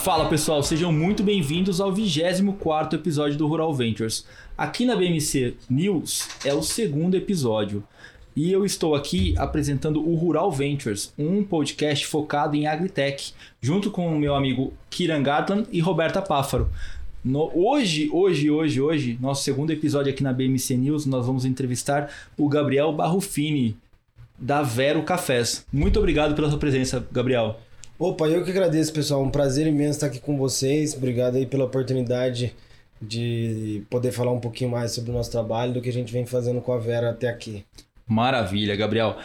Fala pessoal, sejam muito bem-vindos ao 24 episódio do Rural Ventures. Aqui na BMC News é o segundo episódio e eu estou aqui apresentando o Rural Ventures, um podcast focado em agritech, junto com o meu amigo Kiran Gatlan e Roberta Páfaro. No, hoje, hoje, hoje, hoje, nosso segundo episódio aqui na BMC News, nós vamos entrevistar o Gabriel Barrufini, da Vero Cafés. Muito obrigado pela sua presença, Gabriel. Opa, eu que agradeço, pessoal. Um prazer imenso estar aqui com vocês. Obrigado aí pela oportunidade de poder falar um pouquinho mais sobre o nosso trabalho do que a gente vem fazendo com a Vera até aqui. Maravilha, Gabriel.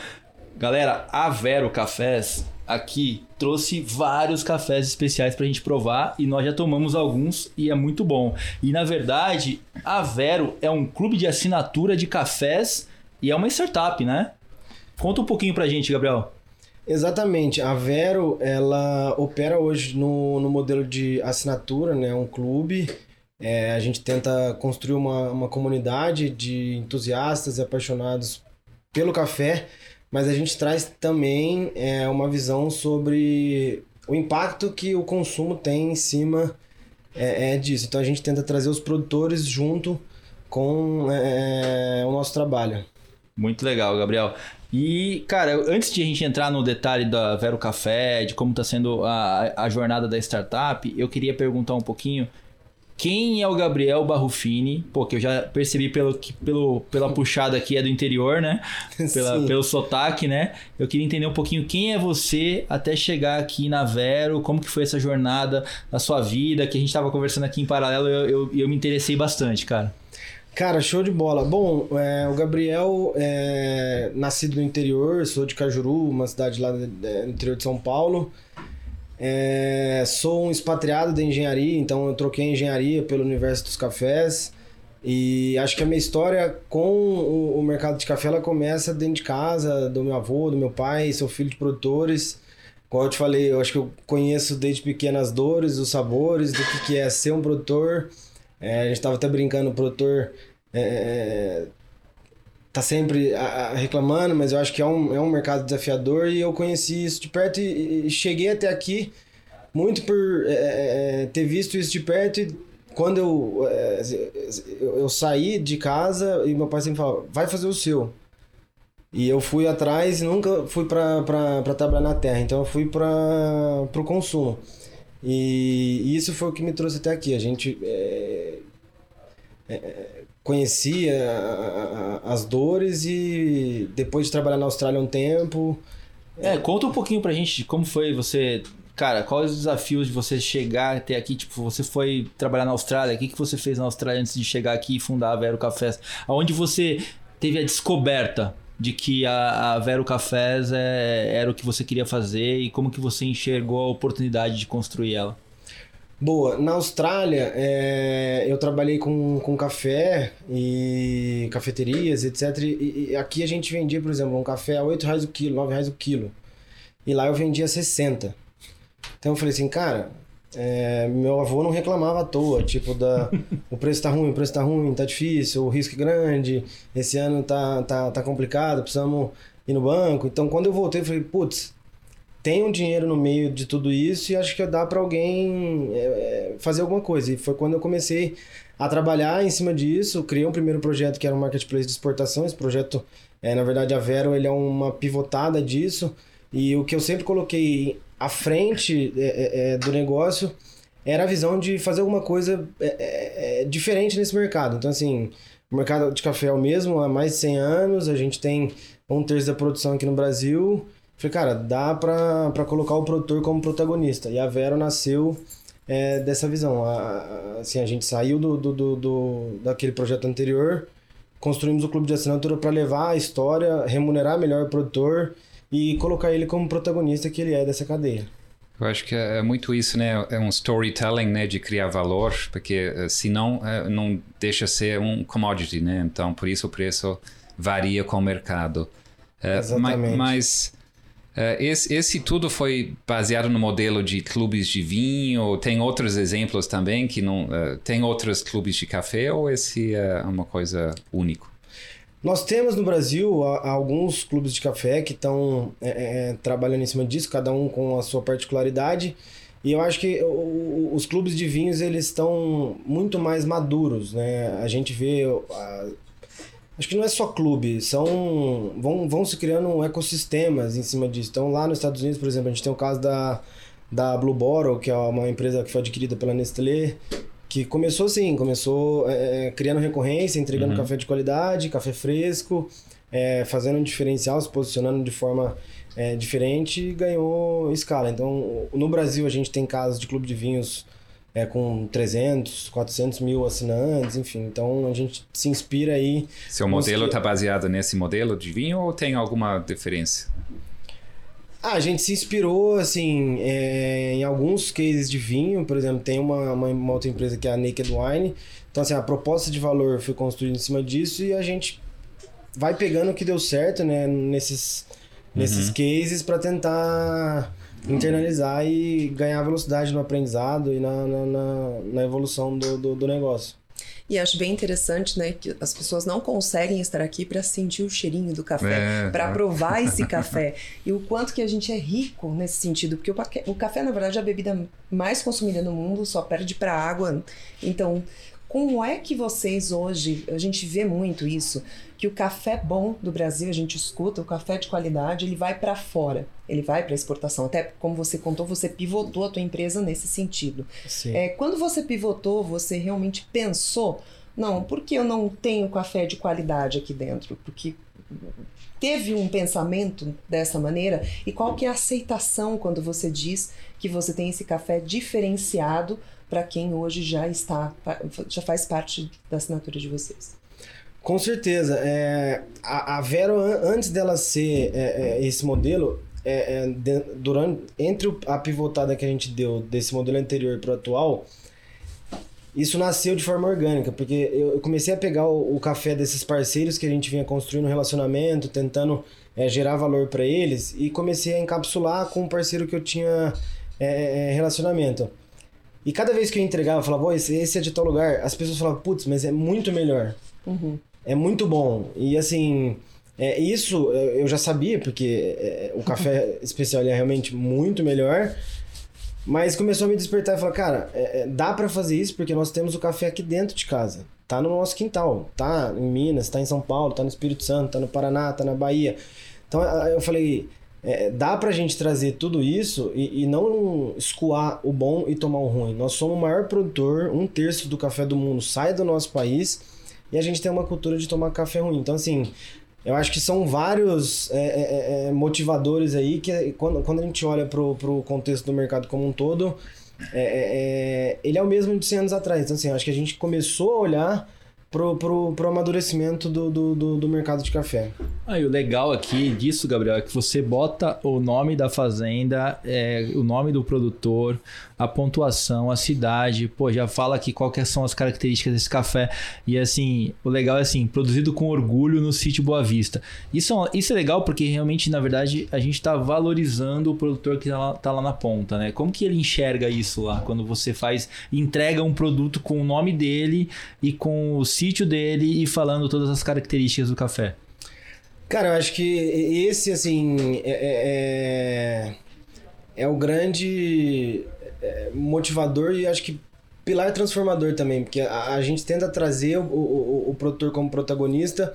Galera, a Vero Cafés aqui trouxe vários cafés especiais para a gente provar e nós já tomamos alguns e é muito bom. E na verdade, a Vero é um clube de assinatura de cafés e é uma startup, né? Conta um pouquinho para a gente, Gabriel. Exatamente. A Vero, ela opera hoje no, no modelo de assinatura, né? Um clube. É, a gente tenta construir uma, uma comunidade de entusiastas e apaixonados pelo café, mas a gente traz também é, uma visão sobre o impacto que o consumo tem em cima é, é disso. Então a gente tenta trazer os produtores junto com é, o nosso trabalho. Muito legal, Gabriel. E, cara, antes de a gente entrar no detalhe da Vero Café, de como está sendo a, a jornada da startup, eu queria perguntar um pouquinho quem é o Gabriel Barrufini? Pô, que eu já percebi pelo, pelo, pela puxada aqui é do interior, né? Pela, pelo sotaque, né? Eu queria entender um pouquinho quem é você até chegar aqui na Vero, como que foi essa jornada da sua vida, que a gente estava conversando aqui em paralelo eu, eu, eu, me interessei bastante, cara. Cara, show de bola. Bom, é, o Gabriel é nascido no interior, sou de Cajuru, uma cidade lá no interior de São Paulo. É, sou um expatriado da engenharia, então eu troquei engenharia pelo universo dos cafés. E acho que a minha história com o, o, mercado de café ela começa dentro de casa, do meu avô, do meu pai, sou filho de produtores. Como eu te falei, eu acho que eu conheço desde pequenas dores, os sabores, do que, que é ser um produtor. É, a gente estava até brincando, o produtor é, é tá sempre a, a, reclamando, mas eu acho que é um, é um mercado desafiador e eu conheci isso de perto e, e cheguei até aqui muito por é, é, é ter visto isso de perto e quando eu, é, eu, eu, saí de casa e meu pai sempre falava, vai fazer o seu. E eu fui atrás e nunca fui para trabalhar na terra, então eu fui para o consumo. E, isso foi o que me trouxe até aqui. A gente é, é, conhecia as dores e depois de trabalhar na Austrália um tempo. É, conta um pouquinho pra gente como foi você. Cara, quais os desafios de você chegar até aqui? Tipo, você foi trabalhar na Austrália, o que, que você fez na Austrália antes de chegar aqui e fundar a Vero Cafés? Aonde você teve a descoberta de que a, a Vero Cafés é, era o que você queria fazer e como que você enxergou a oportunidade de construir ela? Boa. Na Austrália, é, eu trabalhei com, com café e cafeterias, etc. E, e, aqui a gente vendia, por exemplo, um café a 8 reais o quilo, 9 reais o quilo. E lá eu vendia 60. Então eu falei assim, cara, é, meu avô não reclamava à toa, tipo, da, o preço tá ruim, o preço tá ruim, tá difícil, o risco é grande, esse ano tá, tá, tá complicado, precisamos ir no banco. Então quando eu voltei, eu falei, putz, tem um dinheiro no meio de tudo isso e acho que dá para alguém é, é, fazer alguma coisa. E foi quando eu comecei a trabalhar em cima disso, criei um primeiro projeto que era um marketplace de exportação. Esse projeto, é, na verdade, a Vero ele é uma pivotada disso. E o que eu sempre coloquei à frente é, é, é do negócio era a visão de fazer alguma coisa diferente nesse mercado. Então, assim, o mercado de café é o mesmo há mais de 100 anos, a gente tem um terço da produção aqui no Brasil Falei, cara, dá pra colocar o produtor como protagonista. E a Vero nasceu é, dessa visão. A, a, assim, a gente saiu do, do, do, do, daquele projeto anterior, construímos o clube de assinatura para levar a história, remunerar melhor o produtor e colocar ele como protagonista que ele é dessa cadeia. Eu acho que é, é muito isso, né? É um storytelling, né? De criar valor, porque eh, senão eh, não deixa ser um commodity, né? Então, por isso o preço varia com o mercado. Eh, Exatamente. Mas esse, esse, tudo foi baseado no modelo de clubes de vinho? Tem outros exemplos também que não tem outros clubes de café ou esse é uma coisa única? Nós temos no Brasil alguns clubes de café que estão é, é, trabalhando em cima disso, cada um com a sua particularidade. E eu acho que o, os clubes de vinhos eles estão muito mais maduros, né? A gente vê a, Acho que não é só clube, são vão, vão se criando ecossistemas em cima disso. Então lá nos Estados Unidos, por exemplo, a gente tem o caso da, da Blue Bottle, que é uma empresa que foi adquirida pela Nestlé, que começou assim, começou é, é criando recorrência, entregando uhum. café de qualidade, café fresco, é, fazendo um diferencial, se posicionando de forma é, diferente e ganhou escala. Então, no Brasil a gente tem casos de clube de vinhos é, com 300, 400 mil assinantes, enfim. Então a gente se inspira aí. Seu modelo está baseado nesse modelo de vinho ou tem alguma diferença? Ah, a gente se inspirou, assim, é, em alguns cases de vinho. Por exemplo, tem uma, uma, uma, outra empresa que é a Naked Wine. Então, assim, a proposta de valor foi construída em cima disso e a gente vai pegando o que deu certo, né, nesses, nesses uhum. cases para tentar internalizar e ganhar velocidade no aprendizado e na, na, na, na evolução do, do, do, negócio. E acho bem interessante, né, que as pessoas não conseguem estar aqui para sentir o cheirinho do café, é, para é. provar esse café. E o quanto que a gente é rico nesse sentido, porque o, o café, na verdade, é a bebida mais consumida no mundo, só perde para água. Então, como é que vocês hoje, a gente vê muito isso, que o café bom do Brasil, a gente escuta, o café de qualidade, ele vai para fora, ele vai para exportação. Até como você contou, você pivotou a tua empresa nesse sentido. Sim. É, quando você pivotou, você realmente pensou, não, por que eu não tenho café de qualidade aqui dentro? Porque teve um pensamento dessa maneira e qual que é a aceitação quando você diz que você tem esse café diferenciado para quem hoje já está, já faz parte da assinatura de vocês. Com certeza. É, a, a Vero, antes dela ser é, é, esse modelo, é, é, de, durante, entre a pivotada que a gente deu desse modelo anterior para o atual, isso nasceu de forma orgânica, porque eu comecei a pegar o, o, café desses parceiros que a gente vinha construindo um relacionamento, tentando é, gerar valor para eles, e comecei a encapsular com um parceiro que eu tinha é, relacionamento. E cada vez que eu entregava, eu falava, esse, esse é de tal lugar, as pessoas falavam, putz, mas é muito melhor. Uhum. É muito bom. E assim, é, isso eu já sabia, porque é, o café especial é realmente muito melhor. Mas começou a me despertar e falar, cara, é, é dá para fazer isso porque nós temos o café aqui dentro de casa. Tá no nosso quintal. Tá em Minas, tá em São Paulo, tá no Espírito Santo, tá no Paraná, tá na Bahia. Então eu falei, é, dá pra gente trazer tudo isso e, e, não escoar o bom e tomar o ruim. Nós somos o maior produtor, um terço do café do mundo sai do nosso país e a gente tem uma cultura de tomar café ruim. Então, assim, eu acho que são vários é, é, é, é motivadores aí que quando, quando a gente olha pro, pro contexto do mercado como um todo, é, ele é o mesmo de 100 anos atrás. Então, assim, eu acho que a gente começou a olhar pro, pro, pro amadurecimento do, do, do, do mercado de café. Ah, e o legal aqui disso, Gabriel, é que você bota o nome da fazenda, é, o nome do produtor, a pontuação, a cidade, pô, já fala aqui quais são as características desse café. E assim, o legal é assim, produzido com orgulho no sítio Boa Vista. Isso, é isso é legal porque realmente, na verdade, a gente está valorizando o produtor que está tá lá na ponta, né? Como que ele enxerga isso lá quando você faz, entrega um produto com o nome dele e com o sítio dele e falando todas as características do café? Cara, eu acho que esse, assim, é, é, é, é o grande é, motivador e acho que pilar transformador também, porque a, a gente tenta trazer o, o, o, produtor como protagonista,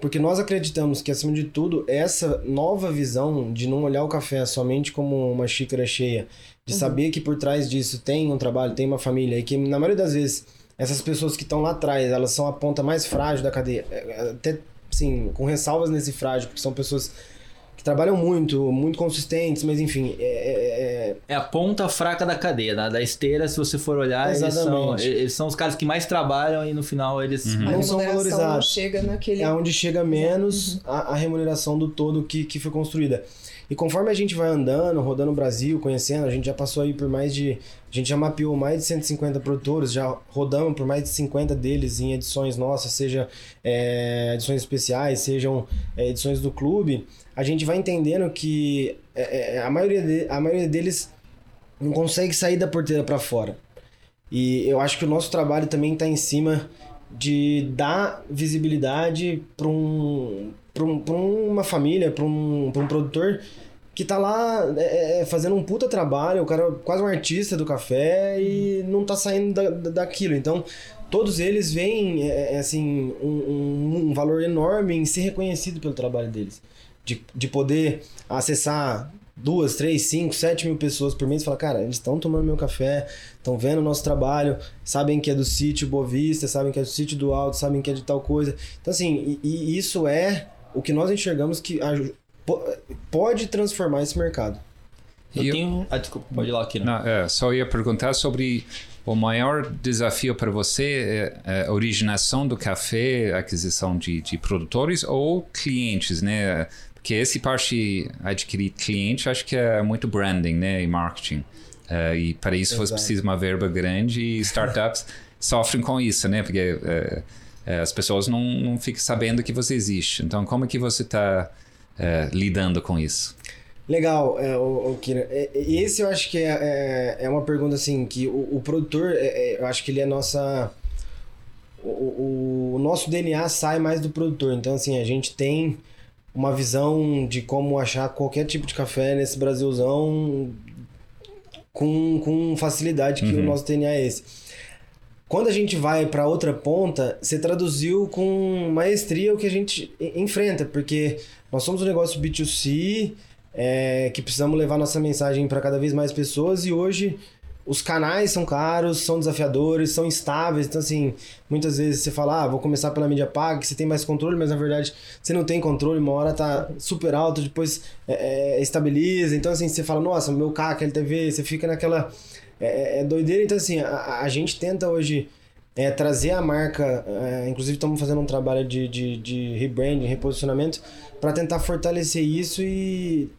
porque nós acreditamos que, acima de tudo, essa nova visão de não olhar o café somente como uma xícara cheia, de uhum. saber que por trás disso tem um trabalho, tem uma família, e que na maioria das vezes essas pessoas que estão lá atrás, elas são a ponta mais frágil da cadeia. É, é, até, sim, com ressalvas nesse frágil, porque são pessoas que trabalham muito, muito consistentes, mas enfim. É, é, é, a ponta fraca da cadeia, da, da esteira, se você for olhar, eles são, eles são, os caras que mais trabalham e no final eles uhum. não são valorizados. Chega naquele... É onde chega menos uhum. a, a remuneração do todo que, que foi construída. E conforme a gente vai andando, rodando o Brasil, conhecendo, a gente já passou aí por mais de. A gente já mapeou mais de 150 produtores, já rodamos por mais de 50 deles em edições nossas, seja é, edições especiais, sejam é, edições do clube. A gente vai entendendo que é, é a, maioria de, a maioria deles não consegue sair da porteira para fora. E eu acho que o nosso trabalho também está em cima de dar visibilidade para um, um, uma família, para um, um produtor que tá lá é, é, fazendo um puta trabalho, o cara é quase um artista do café e não tá saindo da, daquilo. Então, todos eles veem é, é, assim, um, um, valor enorme em ser reconhecido pelo trabalho deles. De, de poder acessar duas, três, cinco, sete mil pessoas por mês e falar, cara, eles estão tomando meu café, estão vendo o nosso trabalho, sabem que é do sítio Boa Vista, sabem que é do sítio do Alto, sabem que é de tal coisa. Então, assim, e, e isso é o que nós enxergamos que pode transformar esse mercado. Eu, eu tenho. Ah, desculpa, pode ir lá aqui. Né? Não, é, só ia perguntar sobre o maior desafio para você é, é a originação do café, aquisição de, de produtores ou clientes, né? Porque esse parte adquirir cliente, acho que é muito branding, né, e marketing. Uh, e para isso Exato. você precisa uma verba grande e startups sofrem com isso, né? Porque uh, uh, as pessoas não, não ficam sabendo que você existe. Então, como é que você está é, lidando com isso? Legal, é, o, o Kira. É, esse eu acho que é, é, é uma pergunta assim que o, o produtor, é, é, eu acho que ele é nossa o, o, nosso DNA sai mais do produtor. Então assim a gente tem uma visão de como achar qualquer tipo de café nesse Brasilzão com, com facilidade que uhum. o nosso DNA é esse. Quando a gente vai para outra ponta, você traduziu com maestria o que a gente enfrenta, porque nós somos um negócio B2C, é, que precisamos levar nossa mensagem para cada vez mais pessoas e hoje os canais são caros, são desafiadores, são instáveis. Então, assim, muitas vezes você fala, ah, vou começar pela mídia paga, que você tem mais controle, mas na verdade você não tem controle, uma hora tá super alto, depois é, é, estabiliza. Então, assim, você fala, nossa, meu CAC, LTV, você fica naquela é, é doideira. Então, assim, a, a gente tenta hoje é, trazer a marca, é, inclusive estamos fazendo um trabalho de, de, de rebranding, reposicionamento, para tentar fortalecer isso e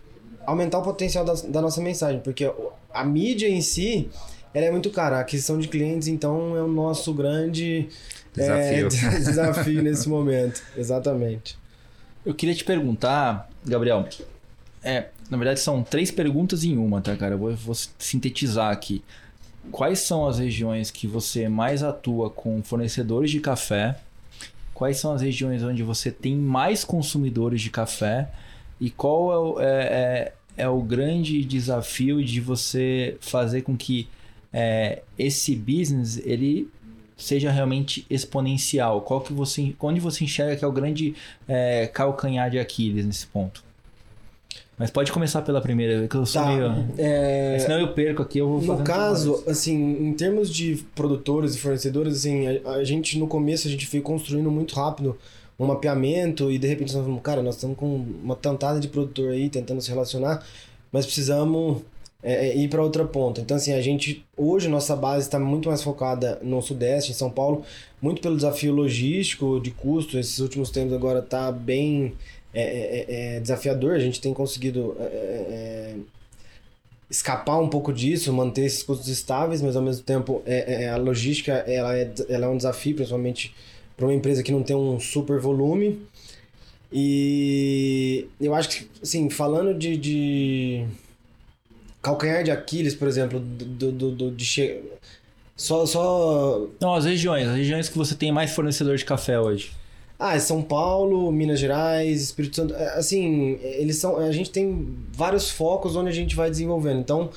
aumentar o potencial da, da, nossa mensagem, porque a mídia em si ela é muito cara, a aquisição de clientes então é o nosso grande desafio, é, desafio nesse momento, exatamente. Eu queria te perguntar, Gabriel, é, na verdade são três perguntas em uma, tá, cara? Eu vou, vou sintetizar aqui quais são as regiões que você mais atua com fornecedores de café? Quais são as regiões onde você tem mais consumidores de café? E qual é o, é, é, é o grande desafio de você fazer com que é, esse business ele seja realmente exponencial? Qual que você, onde você enxerga que é o grande é, calcanhar de Aquiles nesse ponto? Mas pode começar pela primeira, que eu sou tá. meio. É... Senão eu perco aqui, eu vou No caso, assim, em termos de produtores e fornecedores, assim, a, a, gente no começo a gente foi construindo muito rápido um mapeamento e de repente nós falamos, cara, nós estamos com uma tantada de produtor aí tentando se relacionar, mas precisamos é, é ir para outra ponta. Então, assim, a gente, hoje, nossa base está muito mais focada no Sudeste, em São Paulo, muito pelo desafio logístico, de custo. Esses últimos tempos agora está bem é, é, é, é, desafiador, a gente tem conseguido é, é, escapar um pouco disso, manter esses custos estáveis, mas ao mesmo tempo a logística ela é, ela é um desafio, principalmente para uma empresa que não tem um super volume. E eu acho que, assim, falando de, de calcanhar de Aquiles, por exemplo, do, do, do de che... só, só. Não, as regiões, as regiões que você tem mais fornecedor de café hoje. Ah, é São Paulo, Minas Gerais, Espírito Santo. É, assim, eles são. A gente tem vários focos onde a gente vai desenvolvendo. Então,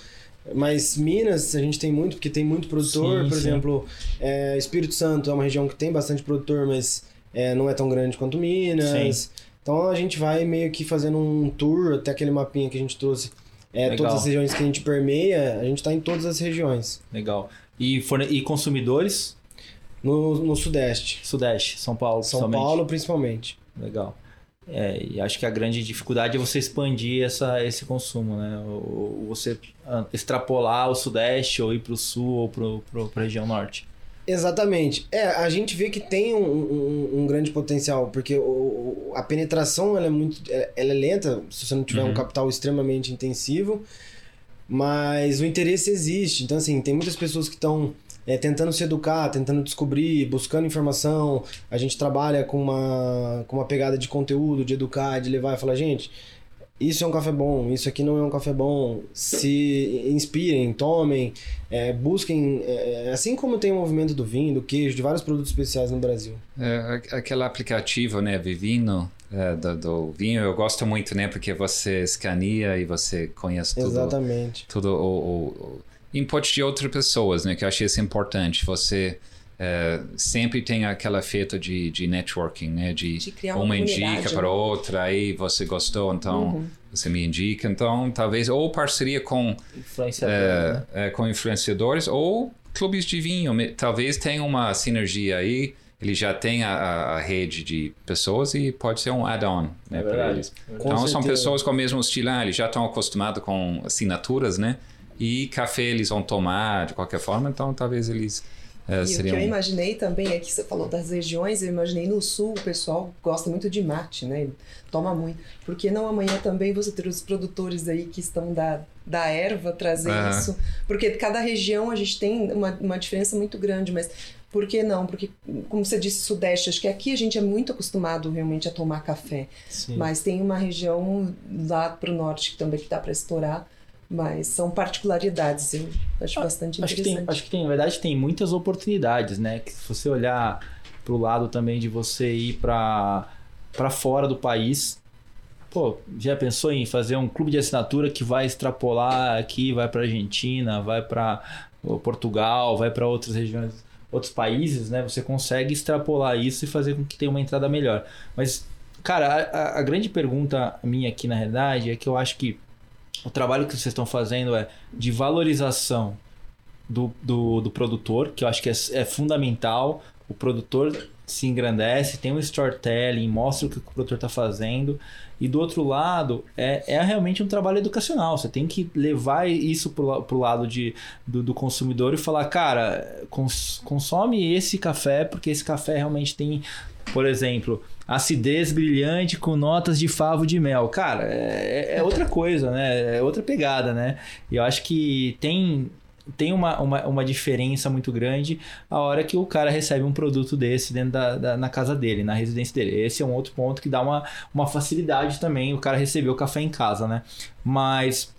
mas Minas a gente tem muito, porque tem muito produtor. Sim, por sim. exemplo, é, Espírito Santo é uma região que tem bastante produtor, mas é, não é tão grande quanto Minas. Sim. Então a gente vai meio que fazendo um tour, até aquele mapinha que a gente trouxe. É, todas as regiões que a gente permeia, a gente está em todas as regiões. Legal. E, forne... e consumidores? No, no Sudeste. Sudeste, São Paulo, São Paulo, principalmente. Legal. É, e acho que a grande dificuldade é você expandir essa, esse consumo, né? Ou, você ah, extrapolar o Sudeste ou ir para o Sul ou para a região Norte. Exatamente. É, a gente vê que tem um, um, um grande potencial, porque o, a penetração ela é muito ela é lenta se você não tiver uhum. um capital extremamente intensivo, mas o interesse existe. Então, assim, tem muitas pessoas que estão é, tentando se educar, tentando descobrir, buscando informação. A gente trabalha com uma, com uma pegada de conteúdo, de educar, de levar e falar, gente, isso é um café bom, isso aqui não é um café bom. Se inspirem, tomem, é, busquem. É, assim como tem o movimento do vinho, do queijo, de vários produtos especiais no Brasil. É, aquele aplicativo, né, Vivino, é, do, do, vinho, eu gosto muito, né, porque você escaneia e você conhece tudo. Exatamente. Tudo o, o, o input de outras pessoas, né, que eu achei isso importante. Você é, sempre tem aquela feita de, de networking, né? De, de uma, uma indica para né? outra, aí você gostou, então uhum. você me indica. Então, talvez, ou parceria com, é, né? é, com influenciadores, ou clubes de vinho. Talvez tenha uma sinergia aí. Ele já tem a, a rede de pessoas e pode ser um add-on né, é para eles. então, são pessoas com o mesmo estilo, ah, eles já estão acostumados com assinaturas, né? E café eles vão tomar de qualquer forma, então talvez eles é, e o que eu imaginei também é que você falou das regiões, eu imaginei no sul o pessoal gosta muito de mate, né? Toma muito. Por que não amanhã também você ter os produtores aí que estão da, da erva trazer uhum. isso? Porque cada região a gente tem uma, uma diferença muito grande, mas por que não? Porque, como você disse, Sudeste, acho que aqui a gente é muito acostumado realmente a tomar café. Sim. Mas tem uma região lá para o norte que também que dá para explorar mas são particularidades, eu acho bastante acho interessante. Que tem, acho que tem, na verdade, tem muitas oportunidades, né? Que se você olhar para o lado também de você ir para fora do país, pô, já pensou em fazer um clube de assinatura que vai extrapolar aqui, vai para Argentina, vai para Portugal, vai para outras regiões, outros países, né? Você consegue extrapolar isso e fazer com que tenha uma entrada melhor. Mas, cara, a, a grande pergunta minha aqui na realidade é que eu acho que o trabalho que vocês estão fazendo é de valorização do, do, do produtor, que eu acho que é, é, fundamental. O produtor se engrandece, tem um storytelling, mostra o que o produtor está fazendo. E do outro lado, é, é realmente um trabalho educacional. Você tem que levar isso para o lado de, do, do, consumidor e falar, cara, cons, consome esse café, porque esse café realmente tem, por exemplo, acidez brilhante com notas de favo de mel. Cara, é, é, outra coisa, né? É outra pegada, né? E eu acho que tem tem uma, uma, uma, diferença muito grande a hora que o cara recebe um produto desse dentro da, da, na casa dele, na residência dele. Esse é um outro ponto que dá uma, uma facilidade também, o cara receber o café em casa, né? Mas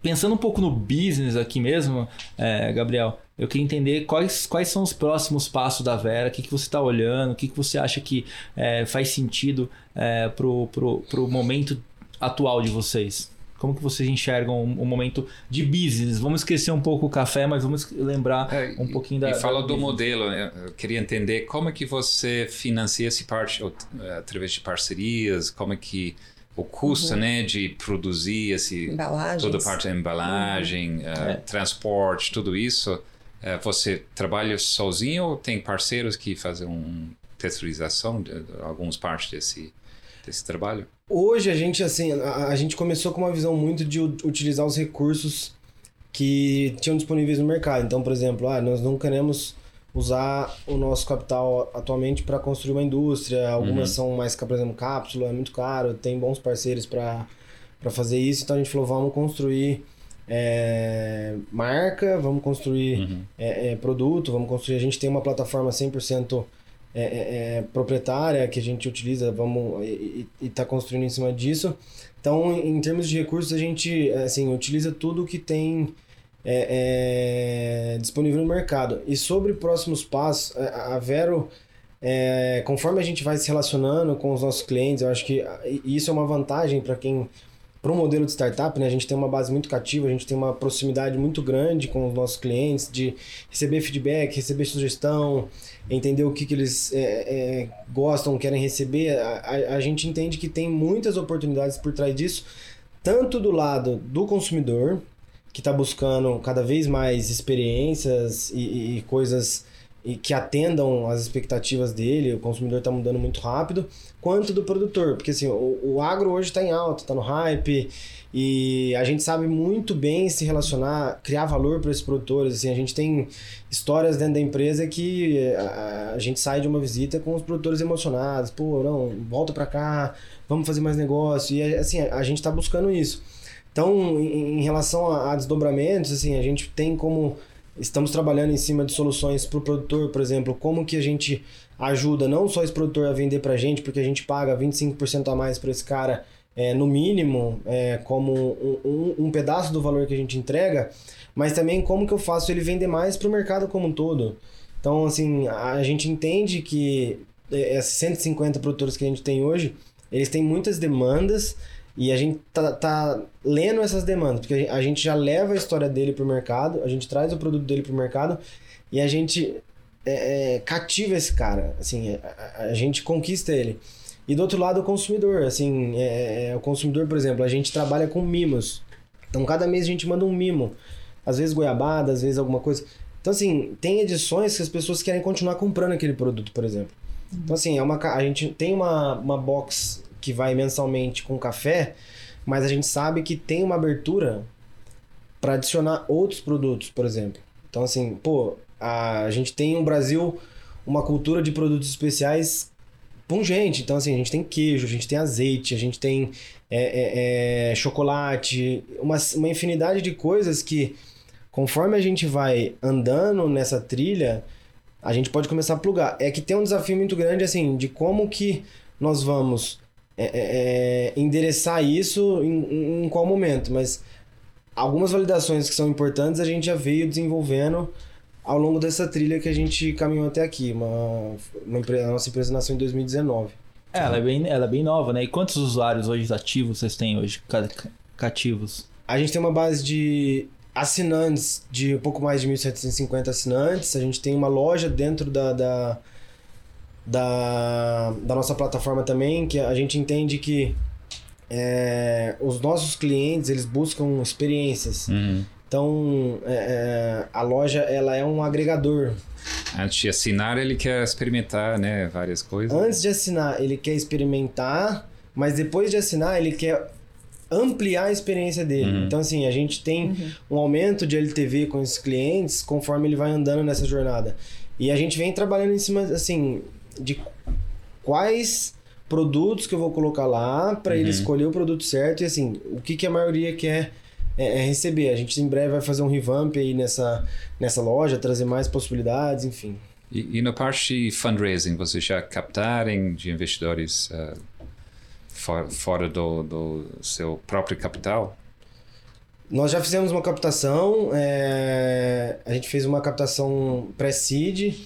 pensando um pouco no business aqui mesmo, é, Gabriel, eu queria entender quais, quais são os próximos passos da Vera, o que, que você está olhando, o que, que você acha que é, faz sentido é, para o momento atual de vocês. Como que vocês enxergam o, momento de business? Vamos esquecer um pouco o café, mas vamos lembrar é, um pouquinho da. E fala do business. modelo. Eu queria entender como é que você financia esse parte é, através de parcerias, como é que o custo, uhum. né, de produzir esse toda a parte da embalagem, uhum. uh, é. transporte, tudo isso. É, você trabalha sozinho ou tem parceiros que fazem uma texturização de, de algumas partes desse, desse trabalho? Hoje a gente assim a, a, gente começou com uma visão muito de utilizar os recursos que tinham disponíveis no mercado. Então, por exemplo, ah, nós não queremos usar o nosso capital atualmente para construir uma indústria. Algumas uhum. são mais, por exemplo, cápsula, é muito caro, tem bons parceiros para fazer isso. Então a gente falou, vamos construir é, marca, vamos construir uhum. é, é, produto, vamos construir. A gente tem uma plataforma 100% é, é, é, proprietária que a gente utiliza, vamos e está construindo em cima disso. Então, em termos de recursos, a gente assim utiliza tudo que tem disponível no mercado. E sobre próximos passos, a Vero conforme a gente vai se relacionando com os nossos clientes, eu acho que isso é uma vantagem para quem para um modelo de startup, né, a gente tem uma base muito cativa, a gente tem uma proximidade muito grande com os nossos clientes, de receber feedback, receber sugestão, entender o que, que eles é, é, gostam, querem receber. A, a, a, gente entende que tem muitas oportunidades por trás disso, tanto do lado do consumidor, que está buscando cada vez mais experiências e, e coisas e que atendam às expectativas dele, o consumidor está mudando muito rápido, quanto do produtor, porque assim, o, o agro hoje está em alta, está no hype, e a gente sabe muito bem se relacionar, criar valor para esses produtores, assim, a gente tem histórias dentro da empresa que a, a gente sai de uma visita com os produtores emocionados, pô, não, volta para cá, vamos fazer mais negócio, e assim, a, a gente está buscando isso. Então, em, em relação a, a desdobramentos, assim, a gente tem como Estamos trabalhando em cima de soluções para o produtor, por exemplo, como que a gente ajuda não só esse produtor a vender para a gente, porque a gente paga 25% a mais para esse cara é, no mínimo, é, como um, um, um, pedaço do valor que a gente entrega, mas também como que eu faço ele vender mais para o mercado como um todo. Então, assim, a gente entende que é, esses 150 produtores que a gente tem hoje, eles têm muitas demandas e a gente tá, tá lendo essas demandas, porque a gente já leva a história dele para o mercado, a gente traz o produto dele para o mercado e a gente é, é, cativa esse cara, assim, a, a, gente conquista ele. E do outro lado, o consumidor, assim, é, é, é, o consumidor, por exemplo, a gente trabalha com mimos. Então, cada mês a gente manda um mimo. Às vezes goiabada, às vezes alguma coisa. Então, assim, tem edições que as pessoas querem continuar comprando aquele produto, por exemplo. Então, assim, é uma, a gente tem uma, uma box que vai mensalmente com café, mas a gente sabe que tem uma abertura para adicionar outros produtos, por exemplo. Então, assim, pô, a, gente tem no Brasil uma cultura de produtos especiais pungente. Então, assim, a gente tem queijo, a gente tem azeite, a gente tem é, é, é, chocolate, uma, uma infinidade de coisas que, conforme a gente vai andando nessa trilha, a gente pode começar a plugar. É que tem um desafio muito grande, assim, de como que nós vamos é, é, é endereçar isso em, em qual momento. Mas algumas validações que são importantes a gente já veio desenvolvendo ao longo dessa trilha que a gente caminhou até aqui. Uma, uma empresa, a nossa empresa nasceu em 2019. É, ela é, bem, ela é bem nova, né? E quantos usuários hoje ativos vocês têm hoje, cativos? A gente tem uma base de assinantes, de um pouco mais de 1.750 assinantes. A gente tem uma loja dentro da, da, da, da nossa plataforma também, que a gente entende que é, os nossos clientes, eles buscam experiências. Uhum. Então, é, é, a loja ela é um agregador. Antes de assinar, ele quer experimentar né, várias coisas. Antes de assinar, ele quer experimentar, mas depois de assinar, ele quer ampliar a experiência dele. Uhum. Então, assim, a gente tem uhum. um aumento de LTV com esses clientes conforme ele vai andando nessa jornada. E a gente vem trabalhando em cima, assim, de quais produtos que eu vou colocar lá para uhum. ele escolher o produto certo e, assim, o que, que a maioria quer é, é, receber. A gente em breve vai fazer um revamp aí nessa, nessa loja, trazer mais possibilidades, enfim. E, e na parte de fundraising, vocês já captarem de investidores uh, for, fora do, do seu próprio capital? Nós já fizemos uma captação, é, a gente fez uma captação pré-seed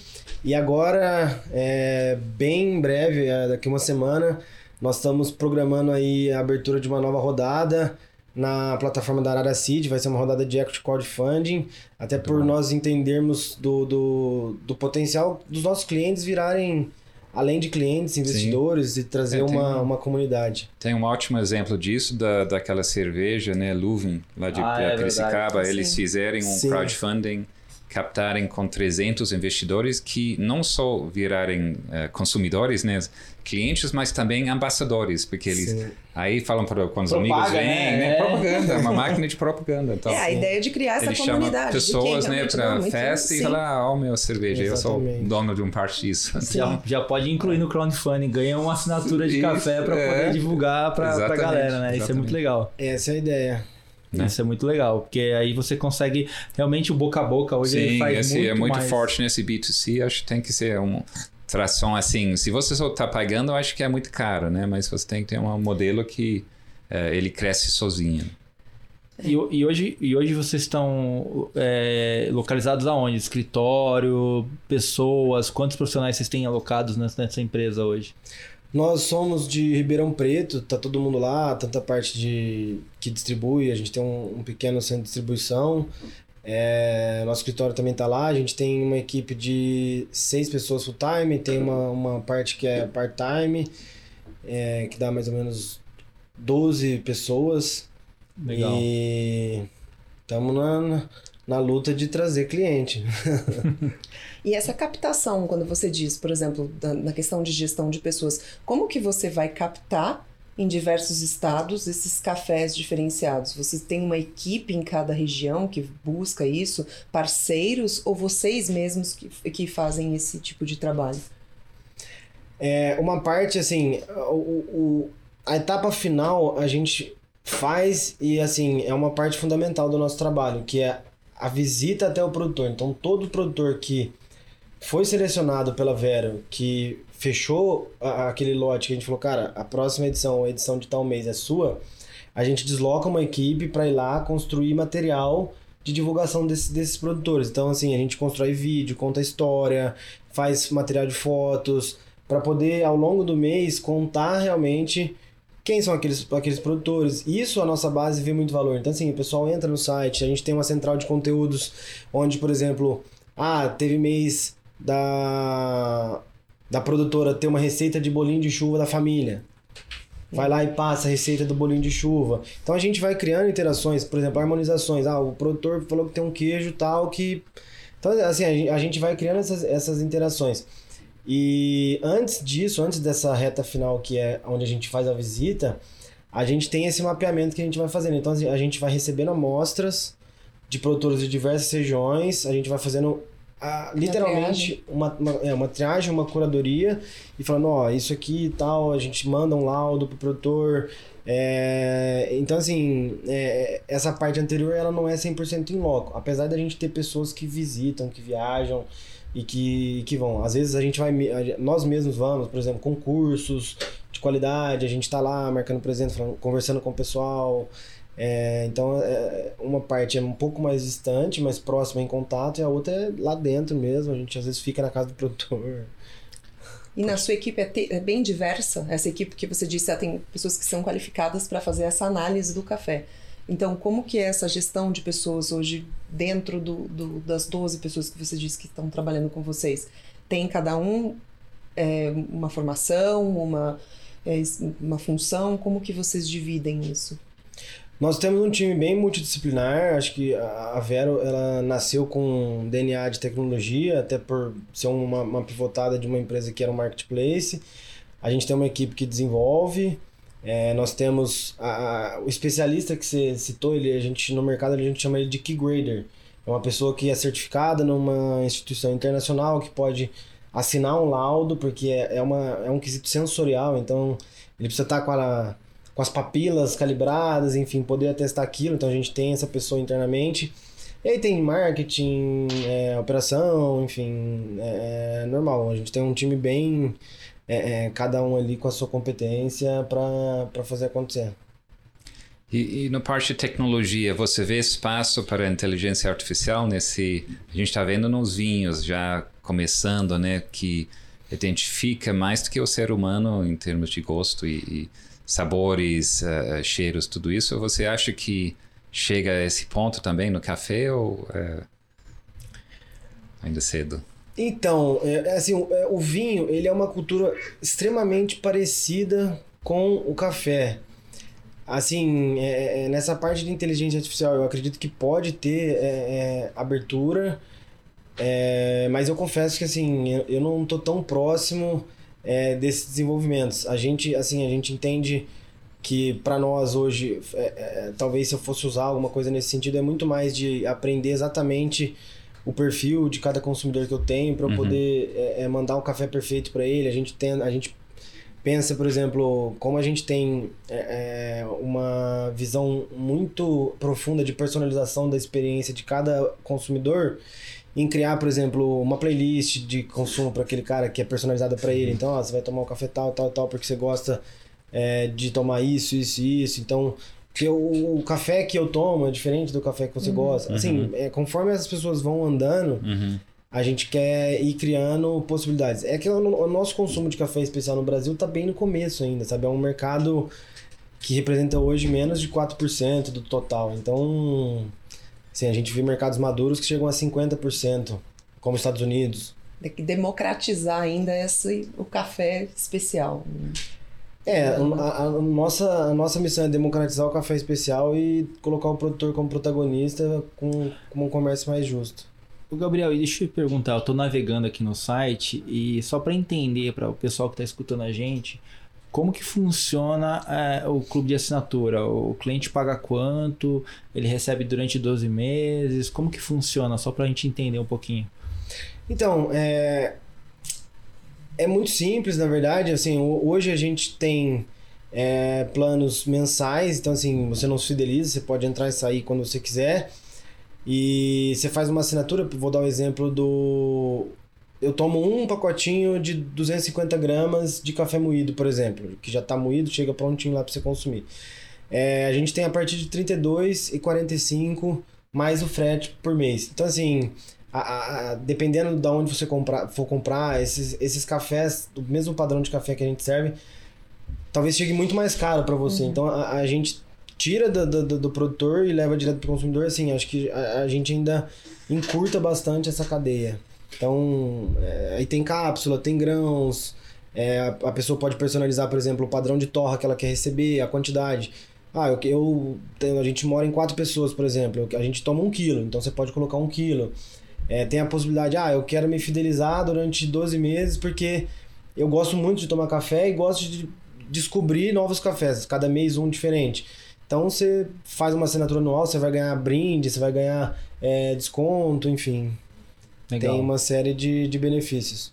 e agora, é, bem em breve, é, daqui uma semana, nós estamos programando aí a abertura de uma nova rodada na plataforma da Arara Seed, vai ser uma rodada de equity crowdfunding, até por nós entendermos do, do, do potencial dos nossos clientes virarem além de clientes, investidores Sim. e trazer é, uma, um, uma comunidade. Tem um ótimo exemplo disso, da, daquela cerveja, né, Leuven, lá de ah, é Piracicaba. Eles fizerem um Sim. crowdfunding captarem com 300 investidores que não só virarem uh, consumidores, né, clientes, mas também ambassadores, porque eles Sim. aí falam para quando os amigos vêm, né? né? É. Propaganda, uma máquina de propaganda. Então, é a ideia de criar essa comunidade. pessoas, né, para festa e falar, ó, oh, meu cerveja, Exatamente. eu sou dono de um parte disso. Já, já pode incluir no crowdfunding, ganha uma assinatura de café para é. poder divulgar para a galera, né? Exatamente. Isso é muito legal. Essa é a ideia. Né? Isso é muito legal, porque aí você consegue realmente o boca a boca hoje Sim, faz esse muito é muito mais... forte nesse B2C, acho que tem que ser um tração assim. Se você só está pagando, eu acho que é muito caro, né? Mas você tem que ter um modelo que é, ele cresce sozinho. E, e, hoje, e hoje vocês estão é, localizados aonde? Escritório, pessoas? Quantos profissionais vocês têm alocados nessa, nessa empresa hoje? Nós somos de Ribeirão Preto, tá todo mundo lá, tanta parte de que distribui, a gente tem um, um pequeno centro de distribuição. É, nosso escritório também está lá, a gente tem uma equipe de seis pessoas full time, tem uma, uma parte que é part time, é, que dá mais ou menos 12 pessoas. Legal. E estamos na, na luta de trazer cliente. E essa captação, quando você diz, por exemplo, na questão de gestão de pessoas, como que você vai captar em diversos estados esses cafés diferenciados? Você tem uma equipe em cada região que busca isso, parceiros ou vocês mesmos que, que fazem esse tipo de trabalho? É, uma parte, assim, o, o, a etapa final a gente faz e, assim, é uma parte fundamental do nosso trabalho, que é a visita até o produtor. Então, todo produtor que foi selecionado pela Vero, que fechou aquele lote que a gente falou, cara, a próxima edição, a edição de tal mês é sua, a gente desloca uma equipe para ir lá construir material de divulgação desse, desses produtores. Então, assim, a gente constrói vídeo, conta história, faz material de fotos, para poder, ao longo do mês, contar realmente quem são aqueles, aqueles produtores. Isso a nossa base vê muito valor. Então, assim, o pessoal entra no site, a gente tem uma central de conteúdos onde, por exemplo, ah, teve mês da, da produtora ter uma receita de bolinho de chuva da família. Vai lá e passa a receita do bolinho de chuva. Então a gente vai criando interações, por exemplo, harmonizações. Ah, o produtor falou que tem um queijo tal que. Então, assim, a gente vai criando essas, essas interações. E antes disso, antes dessa reta final que é onde a gente faz a visita, a gente tem esse mapeamento que a gente vai fazendo. Então assim, a gente vai recebendo amostras de produtores de diversas regiões, a gente vai fazendo a, literalmente uma, uma, é, uma triagem, uma curadoria e falando, ó, isso aqui e tal, a gente manda um laudo pro produtor. É, então, assim, é, essa parte anterior ela não é 100% em loco. Apesar da gente ter pessoas que visitam, que viajam, e que, que vão. Às vezes a gente vai, nós mesmos vamos, por exemplo, concursos de qualidade, a gente está lá marcando presença, conversando com o pessoal. É, então, é, uma parte é um pouco mais distante, mais próxima em contato, e a outra é lá dentro mesmo. A gente às vezes fica na casa do produtor. E na sua equipe é, te, é bem diversa? Essa equipe que você disse, tem pessoas que são qualificadas para fazer essa análise do café. Então, como que é essa gestão de pessoas hoje dentro do, do, das 12 pessoas que você disse que estão trabalhando com vocês? Tem cada um é, uma formação, uma, é, uma função? Como que vocês dividem isso? Nós temos um time bem multidisciplinar. Acho que a Vero ela nasceu com DNA de tecnologia, até por ser uma, uma pivotada de uma empresa que era um marketplace. A gente tem uma equipe que desenvolve, é, nós temos a, a, o especialista que você citou, ele, a gente, no mercado a gente chama ele de key grader. É uma pessoa que é certificada numa instituição internacional que pode assinar um laudo, porque é, é, uma, é um quesito sensorial, então ele precisa estar com, a, com as papilas calibradas, enfim, poder atestar aquilo, então a gente tem essa pessoa internamente. E aí tem marketing, é, operação, enfim, é, é normal. A gente tem um time bem é, é, cada um ali com a sua competência para fazer acontecer. E, e no parte de tecnologia, você vê espaço para inteligência artificial nesse. A gente está vendo nos vinhos já começando, né? Que identifica mais do que o ser humano em termos de gosto e, e sabores, uh, cheiros, tudo isso. Você acha que chega a esse ponto também no café ou é ainda cedo? Então, é, é assim, o, é, o vinho ele é uma cultura extremamente parecida com o café. Assim, é, é, nessa parte de inteligência artificial, eu acredito que pode ter é, é abertura, mas eu confesso que assim, eu, eu não estou tão próximo desses desenvolvimentos. A gente, assim, a gente entende que para nós hoje, talvez se eu fosse usar alguma coisa nesse sentido, é muito mais de aprender exatamente o perfil de cada consumidor que eu tenho para uhum. poder é, é, mandar um café perfeito para ele. A gente tem, a gente pensa, por exemplo, como a gente tem é, é, uma visão muito profunda de personalização da experiência de cada consumidor, em criar, por exemplo, uma playlist de consumo para aquele cara que é personalizada para ele. Então, ó, você vai tomar um café tal, tal, tal, porque você gosta é, de tomar isso, isso e isso. Então, porque o, o, café que eu tomo é diferente do café que você uhum. gosta. Assim, uhum. é, conforme as pessoas vão andando, uhum. a gente quer ir criando possibilidades. É que o, o, nosso consumo de café especial no Brasil está bem no começo ainda, sabe? É um mercado que representa hoje menos de 4% do total. Então, assim, a gente vê mercados maduros que chegam a 50%, como os Estados Unidos. Tem que democratizar ainda esse, o café especial. É, a, a, nossa, a nossa missão é democratizar o café especial e colocar o produtor como protagonista com, com um comércio mais justo. O Gabriel, deixa eu te perguntar, eu estou navegando aqui no site e só para entender para o pessoal que está escutando a gente, como que funciona é, o clube de assinatura? O cliente paga quanto? Ele recebe durante 12 meses? Como que funciona? Só para a gente entender um pouquinho. Então, é, é muito simples, na verdade. Assim, hoje a gente tem é, planos mensais, então assim, você não se fideliza, você pode entrar e sair quando você quiser. E você faz uma assinatura, vou dar um exemplo do. Eu tomo um pacotinho de 250 gramas de café moído, por exemplo, que já está moído, chega prontinho lá para você consumir. É, a gente tem a partir de 32 e 45 mais o frete por mês. Então, assim, a, a, dependendo de onde você comprar, for comprar, esses, esses cafés, o mesmo padrão de café que a gente serve, talvez chegue muito mais caro para você. Uhum. Então, a, a, gente tira do, do, do, produtor e leva direto para o consumidor. Assim, acho que a, a gente ainda encurta bastante essa cadeia. Então, é, aí tem cápsula, tem grãos, é, a, a, pessoa pode personalizar, por exemplo, o padrão de torra que ela quer receber, a quantidade. Ah, eu, eu a gente mora em quatro pessoas, por exemplo, a gente toma um quilo, então você pode colocar um quilo. É, tem a possibilidade, ah, eu quero me fidelizar durante 12 meses porque eu gosto muito de tomar café e gosto de descobrir novos cafés, cada mês um diferente. Então você faz uma assinatura anual, você vai ganhar brinde, você vai ganhar é, desconto, enfim. Legal. Tem uma série de, de benefícios.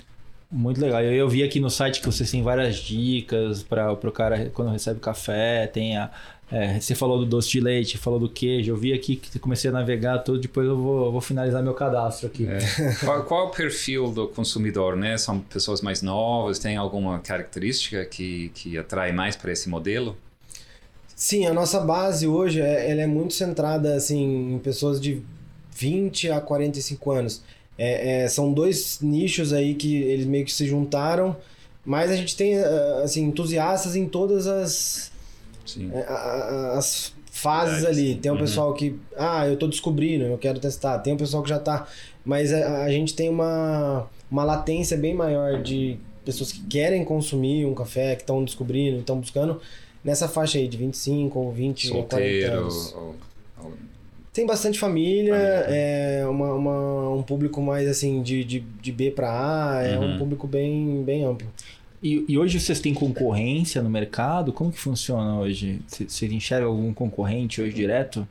Muito legal. Eu, eu vi aqui no site que vocês têm várias dicas para o cara quando recebe café, tem a, é, você falou do doce de leite, falou do queijo. Eu vi aqui que comecei a navegar tudo, depois eu vou, vou finalizar meu cadastro aqui. É. qual, qual, é o perfil do consumidor, né? São pessoas mais novas? Tem alguma característica que, que atrai mais para esse modelo? Sim, a nossa base hoje é, ela é muito centrada assim, em pessoas de 20 a 45 anos. É, é, são dois nichos aí que eles meio que se juntaram, mas a gente tem assim, entusiastas em todas as, é, as fases ali. Tem um uhum. pessoal que, ah, eu tô descobrindo, eu quero testar. Tem um pessoal que já tá. Mas a, a gente tem uma, uma latência bem maior de pessoas que querem consumir um café, que estão descobrindo, estão buscando nessa faixa aí de 25 ou 20 Solteiro, ou 40 anos. Ou... Tem bastante família, família. é uma, uma, um público mais assim de, de, de B para A, é uhum. um público bem, bem amplo. E, e, hoje vocês têm concorrência no mercado? Como que funciona hoje? Você enxerga algum concorrente hoje direto?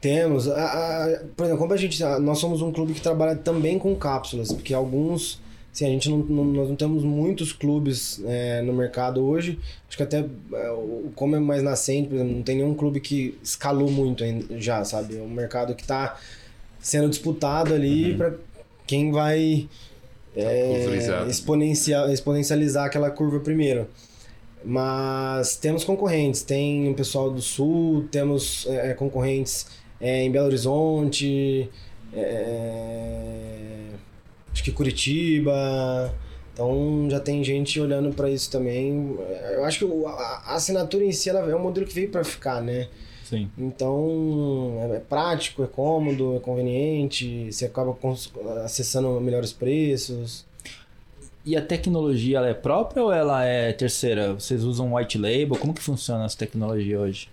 Temos. A, a, por exemplo, como a gente. Nós somos um clube que trabalha também com cápsulas, porque alguns. Assim, a gente não, não nós não temos muitos clubes é, no mercado hoje. Acho que até é, como é mais nascente, por exemplo, não tem nenhum clube que escalou muito ainda, já, sabe? É um mercado que está sendo disputado ali uhum. para quem vai é, exponencial, exponencializar aquela curva primeiro. Mas temos concorrentes, tem o pessoal do Sul, temos é, é concorrentes é, em Belo Horizonte, é, acho que Curitiba. Então já tem gente olhando para isso também. Eu acho que a, assinatura em si ela é um modelo que veio para ficar, né? Sim. Então é, é prático, é cômodo, é conveniente, você acaba acessando melhores preços. E a tecnologia ela é própria ou ela é terceira? Vocês usam white label? Como que funciona essa tecnologia hoje?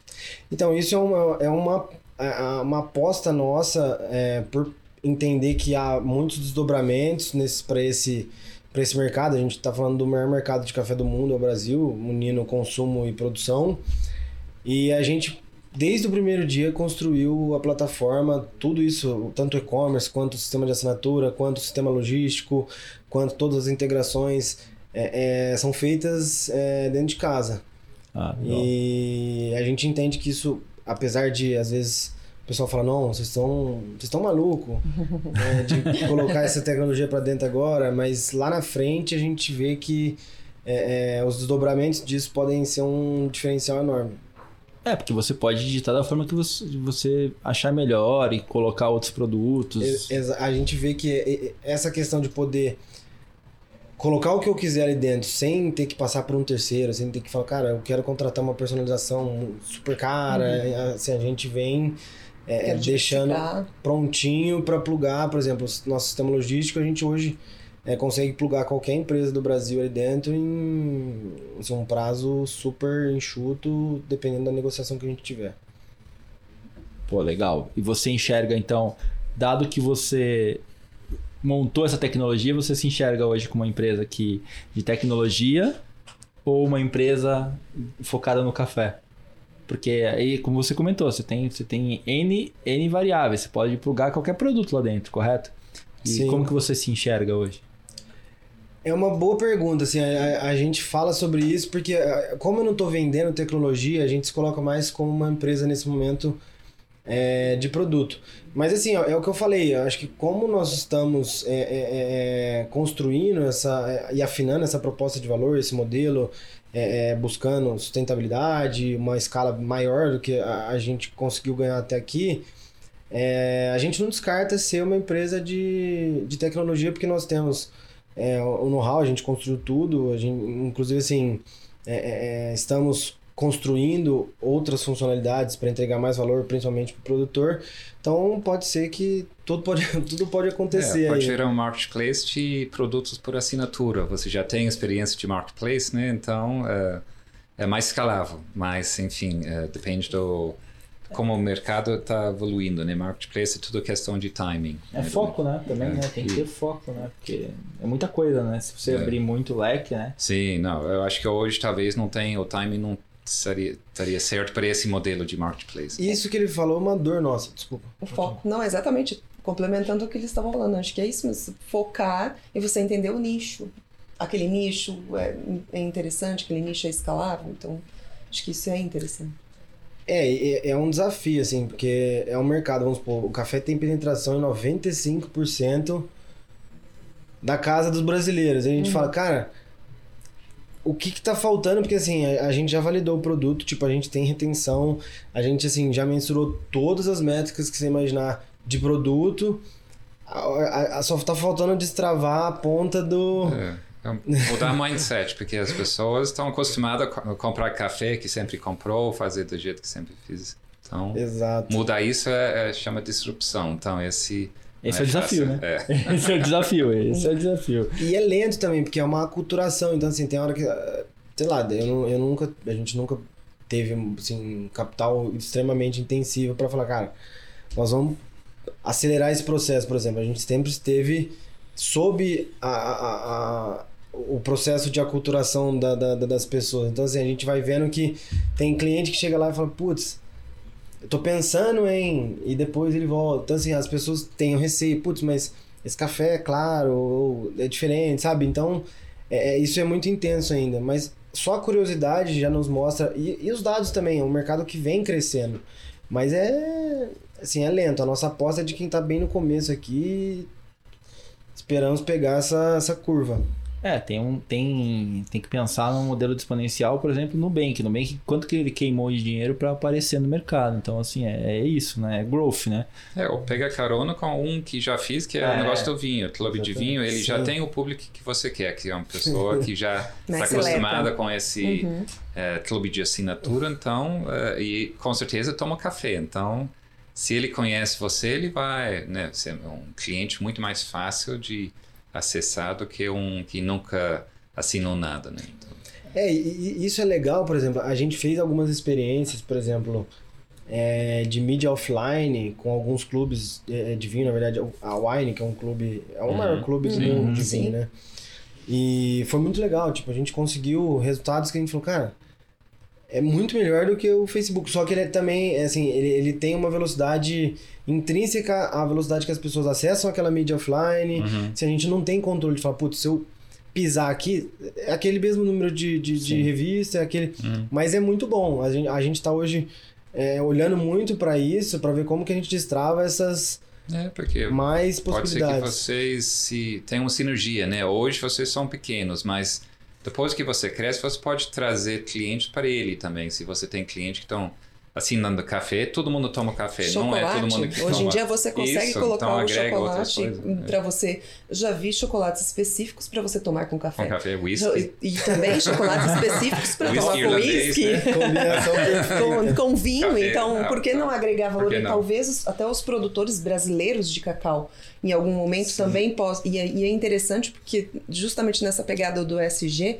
Então, isso é uma, é uma, é uma aposta nossa é, por entender que há muitos desdobramentos para esse, esse mercado. A gente está falando do maior mercado de café do mundo, é o Brasil, unindo consumo e produção. E a gente desde o primeiro dia construiu a plataforma, tudo isso, tanto e-commerce, quanto o sistema de assinatura, quanto o sistema logístico, quanto todas as integrações é, é, são feitas é, dentro de casa. Ah, e a gente entende que isso, apesar de às vezes pessoal fala, não, vocês estão vocês estão maluco né, de colocar essa tecnologia para dentro agora, mas lá na frente a gente vê que é, é, os desdobramentos disso podem ser um diferencial enorme. É, porque você pode digitar da forma que você, você achar melhor e colocar outros produtos. A gente vê que essa questão de poder colocar o que eu quiser ali dentro sem ter que passar por um terceiro, sem ter que falar, cara, eu quero contratar uma personalização super cara, uhum. assim, a gente vem é, deixando prontinho para plugar, por exemplo, nosso sistema logístico, a gente hoje é, consegue plugar qualquer empresa do Brasil ali dentro em assim, um prazo super enxuto, dependendo da negociação que a gente tiver. Pô, legal. E você enxerga, então, dado que você montou essa tecnologia, você se enxerga hoje como uma empresa que, de tecnologia ou uma empresa focada no café? Porque aí, como você comentou, você tem, você tem N, N variáveis, você pode plugar qualquer produto lá dentro, correto? E Sim. como que você se enxerga hoje? É uma boa pergunta, assim, a, a, gente fala sobre isso porque como eu não estou vendendo tecnologia, a gente se coloca mais como uma empresa nesse momento é, de produto. Mas assim, ó, é o que eu falei, eu acho que como nós estamos é, é, é construindo essa e afinando essa proposta de valor, esse modelo, é, é, buscando sustentabilidade, uma escala maior do que a, a gente conseguiu ganhar até aqui, é, a gente não descarta ser uma empresa de, de tecnologia, porque nós temos é, o know-how, a gente construiu tudo, a gente, inclusive assim, é, é, estamos construindo outras funcionalidades para entregar mais valor, principalmente para o produtor. Então pode ser que tudo pode, tudo pode acontecer. É, pode aí. gerar um marketplace de produtos por assinatura. Você já tem experiência de marketplace, né? Então é, é mais escalável. Mas enfim, é, depende do como o mercado está evoluindo, né? Marketplace é tudo questão de timing. É né? foco, né? Também, é. né? Tem que ter foco, né? Porque é muita coisa, né? Se você é. abrir muito leque, né? Sim, não. Eu acho que hoje talvez não tenha o timing não seria, estaria certo para esse modelo de marketplace. Isso que ele falou é uma dor nossa, desculpa. O foco, não, exatamente, complementando o que eles estavam falando, acho que é isso mesmo, focar e você entender o nicho. Aquele nicho é, é interessante, aquele nicho é escalável, então acho que isso é interessante. É, é, um desafio, assim, porque é um mercado, vamos supor, o café tem penetração em 95% da casa dos brasileiros. Aí a gente uhum. fala, cara, o que que tá faltando, porque assim, a, a, gente já validou o produto, tipo, a gente tem retenção, a gente, assim, já mensurou todas as métricas que você imaginar de produto, a, a, só tá faltando destravar a ponta do... É. é mudar mindset, porque as pessoas estão acostumadas a comprar café que sempre comprou, fazer do jeito que sempre fiz. Então, Exato. mudar isso é, é chama disrupção. Então, esse esse é o desafio, né? É. Esse é o desafio, esse é o desafio. E é lento também, porque é uma aculturação. Então, assim, tem hora que. Sei lá, eu, eu nunca. A gente nunca teve assim, capital extremamente intensivo para falar, cara, nós vamos acelerar esse processo, por exemplo. A gente sempre esteve sob a, a, a o processo de aculturação da, da, das pessoas. Então, assim, a gente vai vendo que tem cliente que chega lá e fala, putz, eu tô pensando em. E depois ele volta. Então, assim, as pessoas têm o receio, putz, mas esse café é claro, é diferente, sabe? Então, é, é, isso é muito intenso ainda. Mas só a curiosidade já nos mostra. E, e os dados também, é um mercado que vem crescendo. Mas é. Assim, é lento. A nossa aposta é de quem tá bem no começo aqui. Esperamos pegar essa, essa curva. É, tem, um, tem, tem que pensar num modelo de exponencial, por exemplo, no Nubank. Nubank, quanto que ele queimou de dinheiro para aparecer no mercado. Então, assim, é, é, isso, né? É growth, né? É, ou pega carona com um que já fiz, que é, é o negócio do vinho, clube de vinho. Ele Sim. já tem o público que você quer, que é uma pessoa que já está acostumada com esse uhum. é, clube de assinatura, então, é, e com certeza toma café. Então, se ele conhece você, ele vai né, ser um cliente muito mais fácil de acessar do que um que nunca assinou nada, né? Então... É, e, isso é legal, por exemplo, a gente fez algumas experiências, por exemplo, é, de mídia offline com alguns clubes é, de vinho, na verdade, a Wine, que é um clube, é o maior uhum. clube do mundo de vinho, né? E foi muito legal, tipo, a gente conseguiu resultados que a gente falou, cara, é muito melhor do que o Facebook, só que ele é também, é assim, ele, ele tem uma velocidade intrínseca à velocidade que as pessoas acessam aquela mídia offline. Uhum. Se a gente não tem controle de falar, putz, se eu pisar aqui, é aquele mesmo número de, de, de revista, é aquele. Uhum. Mas é muito bom. A gente, a gente tá hoje é, olhando muito para isso, para ver como que a gente destrava essas. É, porque mais possibilidades. Pode ser que vocês se tenham uma sinergia, né? Hoje vocês são pequenos, mas depois que você cresce, você pode trazer clientes para ele também. Se você tem clientes que estão assinando café, todo mundo toma café, chocolate. não é todo mundo que Hoje toma. em dia você consegue Isso, colocar então o chocolate né? para você. Já vi chocolates específicos para você tomar com café. Com café, whisky. E, e também chocolates específicos para tomar com whisky. Né? com, com vinho. Café, então, não, por que não agregar valor? E talvez até os produtores brasileiros de cacau em algum momento Sim. também possam. E, é, e é interessante porque justamente nessa pegada do SG,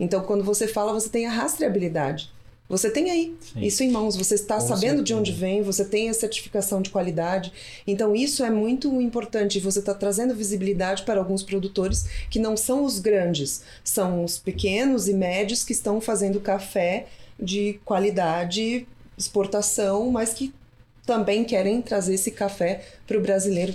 então quando você fala, você tem a rastreabilidade. Você tem aí Sim. isso em mãos, você está Com sabendo certeza. de onde vem, você tem a certificação de qualidade. Então, isso é muito importante. Você está trazendo visibilidade para alguns produtores que não são os grandes, são os pequenos e médios que estão fazendo café de qualidade, exportação, mas que também querem trazer esse café para o brasileiro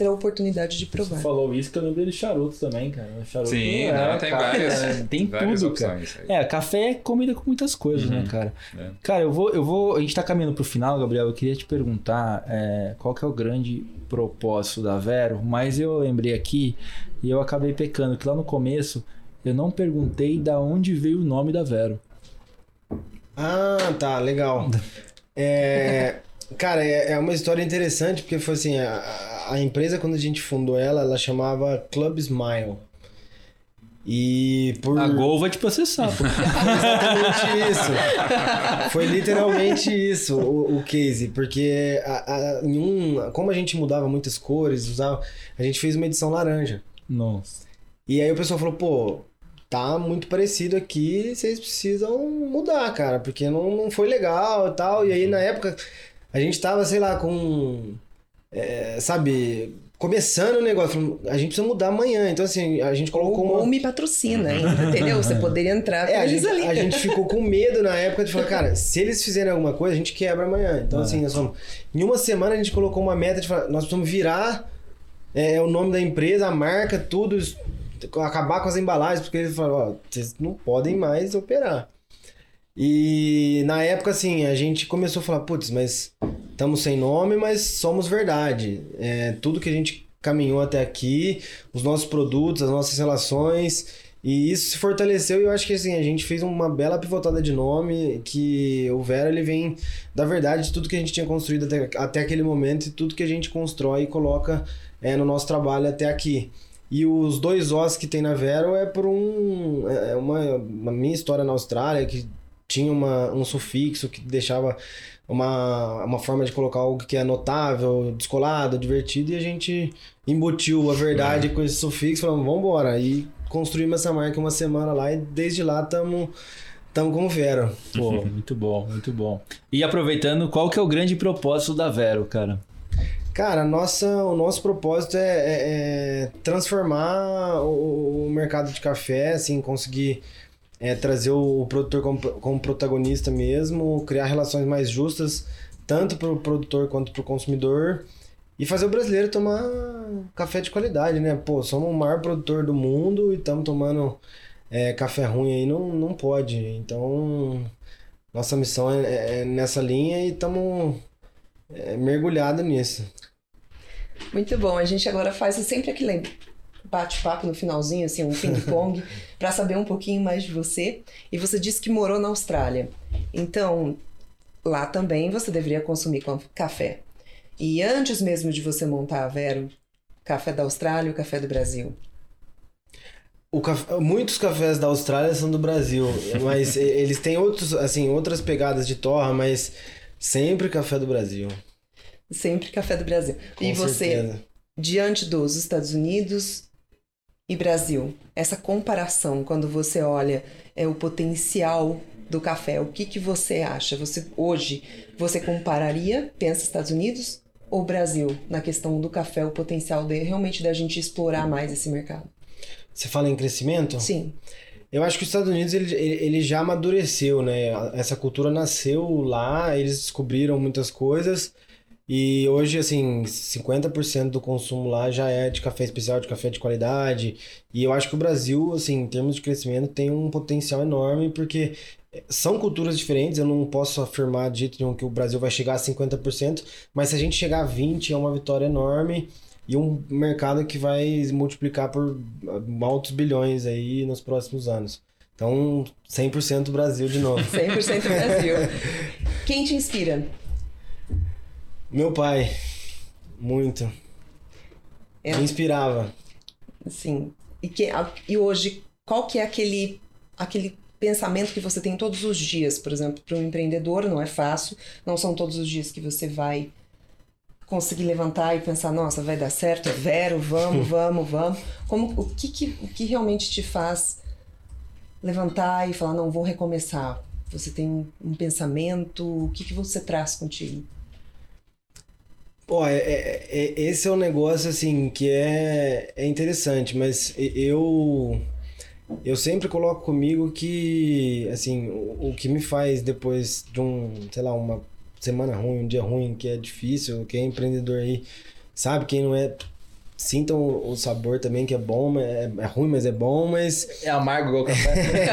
ter a oportunidade de provar. Você falou isso que eu lembrei de charutos também, cara. Charuto Sim, é, não, tem cara, várias, é, tem várias tudo, cara. É, café é comida com muitas coisas, né, cara? É. Cara, eu vou, eu vou. A gente tá caminhando pro final, Gabriel. Eu queria te perguntar é, qual que é o grande propósito da Vero, mas eu lembrei aqui e eu acabei pecando, que lá no começo eu não perguntei da onde veio o nome da Vero. Ah, tá, legal. É, cara, é, é uma história interessante, porque foi assim, a, a empresa, quando a gente fundou ela, ela chamava Club Smile. E por... A Gol vai te processar, pô. Exatamente isso. Foi literalmente isso o, o case, porque a, a, em um, como a gente mudava muitas cores, usava, a gente fez uma edição laranja. Nossa. E aí o pessoal falou, pô, tá muito parecido aqui, vocês precisam mudar, cara, porque não, não foi legal e tal. E aí na época a gente tava, sei lá, com. é, sabe, começando o negócio, a gente precisa mudar amanhã. Então, assim, a gente colocou Ou, uma. ou me patrocina ainda, entendeu? Você poderia entrar É, a gente, ali. a gente ficou com medo na época de falar, cara, se eles fizerem alguma coisa, a gente quebra amanhã. Então, Ah. assim, nós fomos, em uma semana a gente colocou uma meta de falar, nós precisamos virar é, o nome da empresa, a marca, tudo, acabar com as embalagens, porque eles falaram, ó, vocês não podem mais operar. E na época, assim, a gente começou a falar, putz, mas estamos sem nome, mas somos verdade. É, tudo que a gente caminhou até aqui, os nossos produtos, as nossas relações, e isso se fortaleceu e eu acho que assim, a gente fez uma bela pivotada de nome, que o Vera ele vem da verdade de tudo que a gente tinha construído até, até aquele momento e tudo que a gente constrói e coloca é, no nosso trabalho até aqui. E os dois Os que tem na Vero é por um, é uma, uma minha história na Austrália, que tinha uma, um sufixo que deixava uma, uma forma de colocar algo que é notável, descolado, divertido, e a gente embutiu a verdade com esse sufixo, falamos, vamos embora. E construímos essa marca uma semana lá e desde lá estamos tamo com o Vero. Pô, muito bom, muito bom. E aproveitando, qual que é o grande propósito da Vero, cara? Cara, nossa, o nosso propósito é, é- é transformar o, o mercado de café, assim, conseguir é, trazer o produtor como, como protagonista mesmo, criar relações mais justas, tanto para o produtor quanto para o consumidor, e fazer o brasileiro tomar café de qualidade, né? Pô, somos o maior produtor do mundo e estamos tomando é, café ruim aí, não, não pode. Então, nossa missão é, é nessa linha e estamos é, mergulhados nisso. Muito bom. A gente agora faz sempre aquele bate-papo no finalzinho, assim, um ping-pong, para saber um pouquinho mais de você. E você disse que morou na Austrália. Então, lá também você deveria consumir café. E antes mesmo de você montar a Vero, café da Austrália e o café do Brasil. O café- muitos cafés da Austrália são do Brasil, mas eles têm outros, assim, outras pegadas de torra, mas sempre café do Brasil. Sempre café do Brasil. Com e você, certeza. diante dos Estados Unidos e Brasil, essa comparação, quando você olha é, o potencial do café, o que, que você acha? Você Hoje, você compararia, pensa Estados Unidos ou Brasil, na questão do café, o potencial de, realmente da gente explorar mais esse mercado? Você fala em crescimento? Sim, Eu acho que os Estados Unidos ele, ele, já amadureceu, né? Essa cultura nasceu lá, eles descobriram muitas coisas e hoje, assim, 50% do consumo lá já é de café especial, de café de qualidade. E eu acho que o Brasil, assim, em termos de crescimento, tem um potencial enorme porque são culturas diferentes. Eu não posso afirmar de jeito nenhum que o Brasil vai chegar a 50%, mas se a gente chegar a 20% é uma vitória enorme e um mercado que vai multiplicar por altos bilhões aí nos próximos anos. Então, 100% Brasil de novo. 100% Brasil. Quem te inspira? Meu pai, muito. É. Me inspirava. Assim, e, que, e hoje, qual que é aquele, aquele pensamento que você tem todos os dias? Por exemplo, para um empreendedor não é fácil, não são todos os dias que você vai conseguir levantar e pensar, nossa, vai dar certo, é Vero, vamos, vamos, vamos. Como, o, que, que, o que realmente te faz levantar e falar, não, vou recomeçar? Você tem um, um pensamento, o que, que você traz contigo? Ó, é, é- é- esse é um negócio assim que é, é interessante, mas eu eu sempre coloco comigo que assim o, o que me faz depois de um sei lá uma semana ruim, um dia ruim, que é difícil, quem é empreendedor aí sabe quem não é sintam o sabor também, que é bom, é, é ruim, mas é bom, mas. É amargo igual café.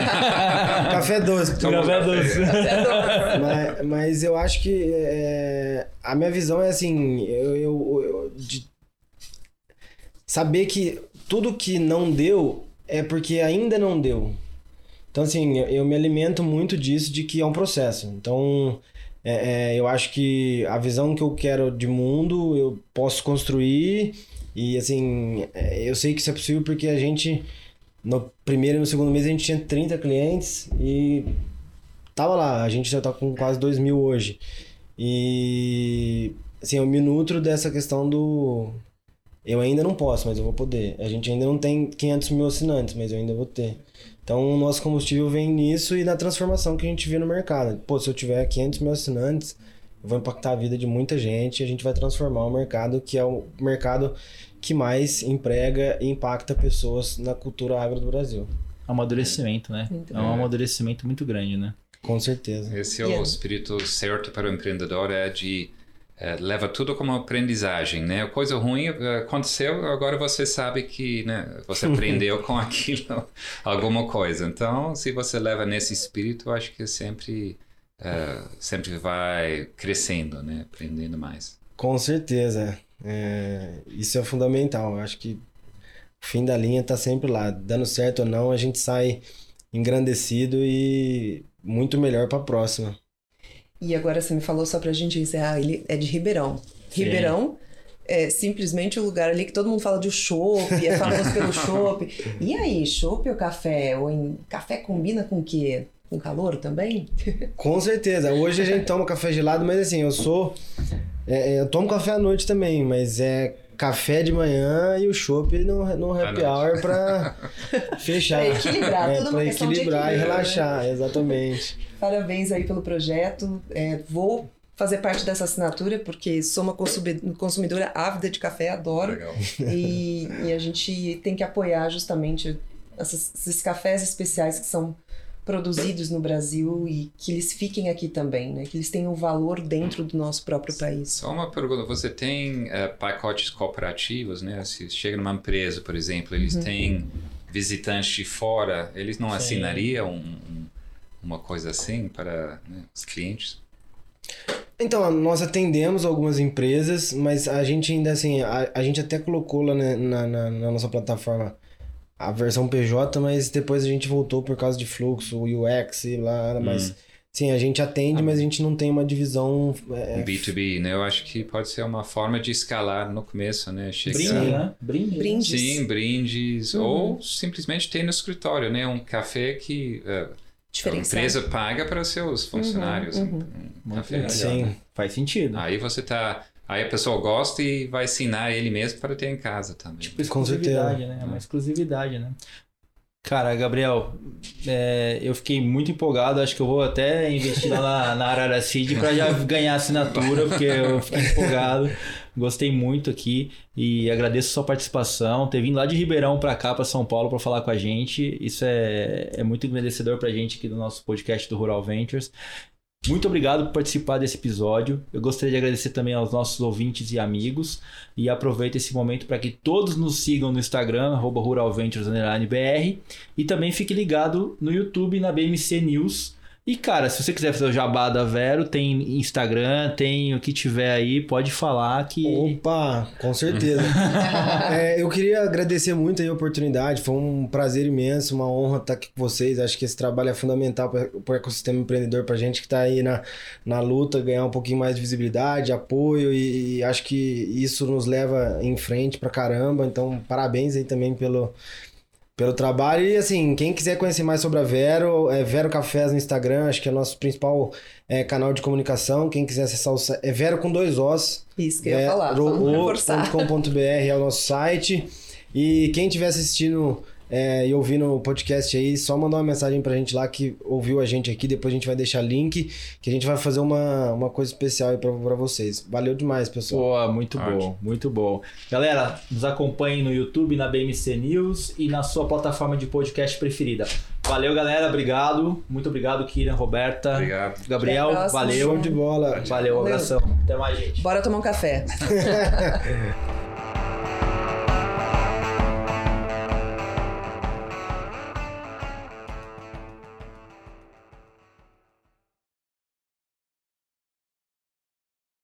café doce. café doce. mas, mas eu acho que é, a minha visão é assim, eu, eu, eu de saber que tudo que não deu é porque ainda não deu. Então, assim, eu me alimento muito disso, de que é um processo. Então, é, é, eu acho que a visão que eu quero de mundo, eu posso construir e assim, é, eu sei que isso é possível porque a gente, no primeiro e no segundo mês, a gente tinha 30 clientes e tava lá. A gente já tá com quase 2 mil hoje. E assim, eu me nutro dessa questão do. Eu ainda não posso, mas eu vou poder. A gente ainda não tem 500 mil assinantes, mas eu ainda vou ter. Então, o nosso combustível vem nisso e na transformação que a gente vê no mercado. Pô, se eu tiver 500 mil assinantes, eu vou impactar a vida de muita gente e a gente vai transformar o mercado, que é o mercado que mais emprega e impacta pessoas na cultura agro do Brasil. Amadurecimento, né? É um amadurecimento muito grande, né? Com certeza. Esse é o espírito certo para o empreendedor, é de é, leva tudo como aprendizagem, né? Coisa ruim eh, aconteceu, agora você sabe que né, você aprendeu com aquilo alguma coisa. Então, se você leva nesse espírito, eu acho que sempre é, sempre vai crescendo, né? Aprendendo mais. Com certeza. É, isso é fundamental. Eu acho que o fim da linha está sempre lá. Dando certo ou não, a gente sai engrandecido e muito melhor para a próxima. E agora você me falou só para a gente encerrar, ele é de Ribeirão. Sim. Ribeirão é simplesmente o lugar ali que todo mundo fala de chopp, é famoso pelo chopp. E aí, chopp ou café? Ou em... Café combina com o quê? Com calor também? Com certeza. Hoje a gente toma café gelado, mas assim, eu sou é, é, eu tomo café à noite também, mas é café de manhã e o chopp no, no happy hour pra fechar. Pra equilibrar, é, pra equilibrar e relaxar, né? exatamente. Parabéns aí pelo projeto. É, vou fazer parte dessa assinatura, porque sou uma consumidora ávida de café, adoro. Legal. E, e a gente tem que apoiar justamente esses, esses cafés especiais que são produzidos no Brasil e que eles fiquem aqui também, né? Que eles tenham valor dentro do nosso próprio país. Só uma pergunta, você tem uh, pacotes cooperativos, né? Se chega numa empresa, por exemplo, eles uhum. têm visitantes de fora, eles não Sim. assinariam um, um, uma coisa assim para né, os clientes? Então, nós atendemos algumas empresas, mas a gente ainda assim, a, a gente até colocou lá na, na, na nossa plataforma a versão PJ, mas depois a gente voltou por causa de fluxo, UX e lá, mas... Hum. Sim, a gente atende, mas a gente não tem uma divisão. É... B2B, né? Eu acho que pode ser uma forma de escalar no começo, né? Chegar... Brinde, né? Brinde. Brindes. Sim, brindes. Uhum. Ou simplesmente ter no escritório, né? Um café que uh, a empresa paga para seus uhum, funcionários. Uhum, Um café Sim, né? faz sentido. Aí você está Aí a pessoa gosta e vai ensinar ele mesmo para ter em casa também. Tipo, exclusividade, né? É uma exclusividade, né? Cara, Gabriel, é, eu fiquei muito empolgado. Acho que eu vou até investir lá na, na Arara Seed para já ganhar assinatura, porque eu fiquei empolgado. Gostei muito aqui e agradeço a sua participação. Ter vindo lá de Ribeirão para cá, para São Paulo, para falar com a gente. Isso é, é muito agradecedor para a gente aqui do nosso podcast do Rural Ventures. Muito obrigado por participar desse episódio. Eu gostaria de agradecer também aos nossos ouvintes e amigos. E aproveito esse momento para que todos nos sigam no Instagram, ruralventures.br. E também fique ligado no YouTube na BMC News e, cara, se você quiser fazer o jabá da Vero, tem Instagram, tem o que tiver aí, pode falar que. Opa, com certeza. é, eu queria agradecer muito a oportunidade, foi um prazer imenso, uma honra estar aqui com vocês. Acho que esse trabalho é fundamental para o ecossistema empreendedor, para gente que está aí na, na luta, ganhar um pouquinho mais de visibilidade, apoio, e, e acho que isso nos leva em frente pra caramba. Então, parabéns aí também pelo pelo trabalho. E assim, quem quiser conhecer mais sobre a Vero, é Vero Cafés no Instagram, acho que é o nosso principal é, canal de comunicação. Quem quiser acessar o site, é Vero com dois Os. Isso que eu ia falar, .com.br é o nosso site. E quem estiver assistindo é, e ouvindo o podcast aí, só mandar uma mensagem pra gente lá que ouviu a gente aqui. Depois a gente vai deixar link, que a gente vai fazer uma, uma coisa especial aí pra, pra vocês. Valeu demais, pessoal. Boa, muito Ótimo. bom, muito bom. Galera, nos acompanhem no YouTube, na BMC News e na sua plataforma de podcast preferida. Valeu, galera. Obrigado. Muito obrigado, Kira, Roberta. Obrigado. Gabriel, valeu. Show de bola. Valeu, um abração. Até mais, gente. Bora tomar um café.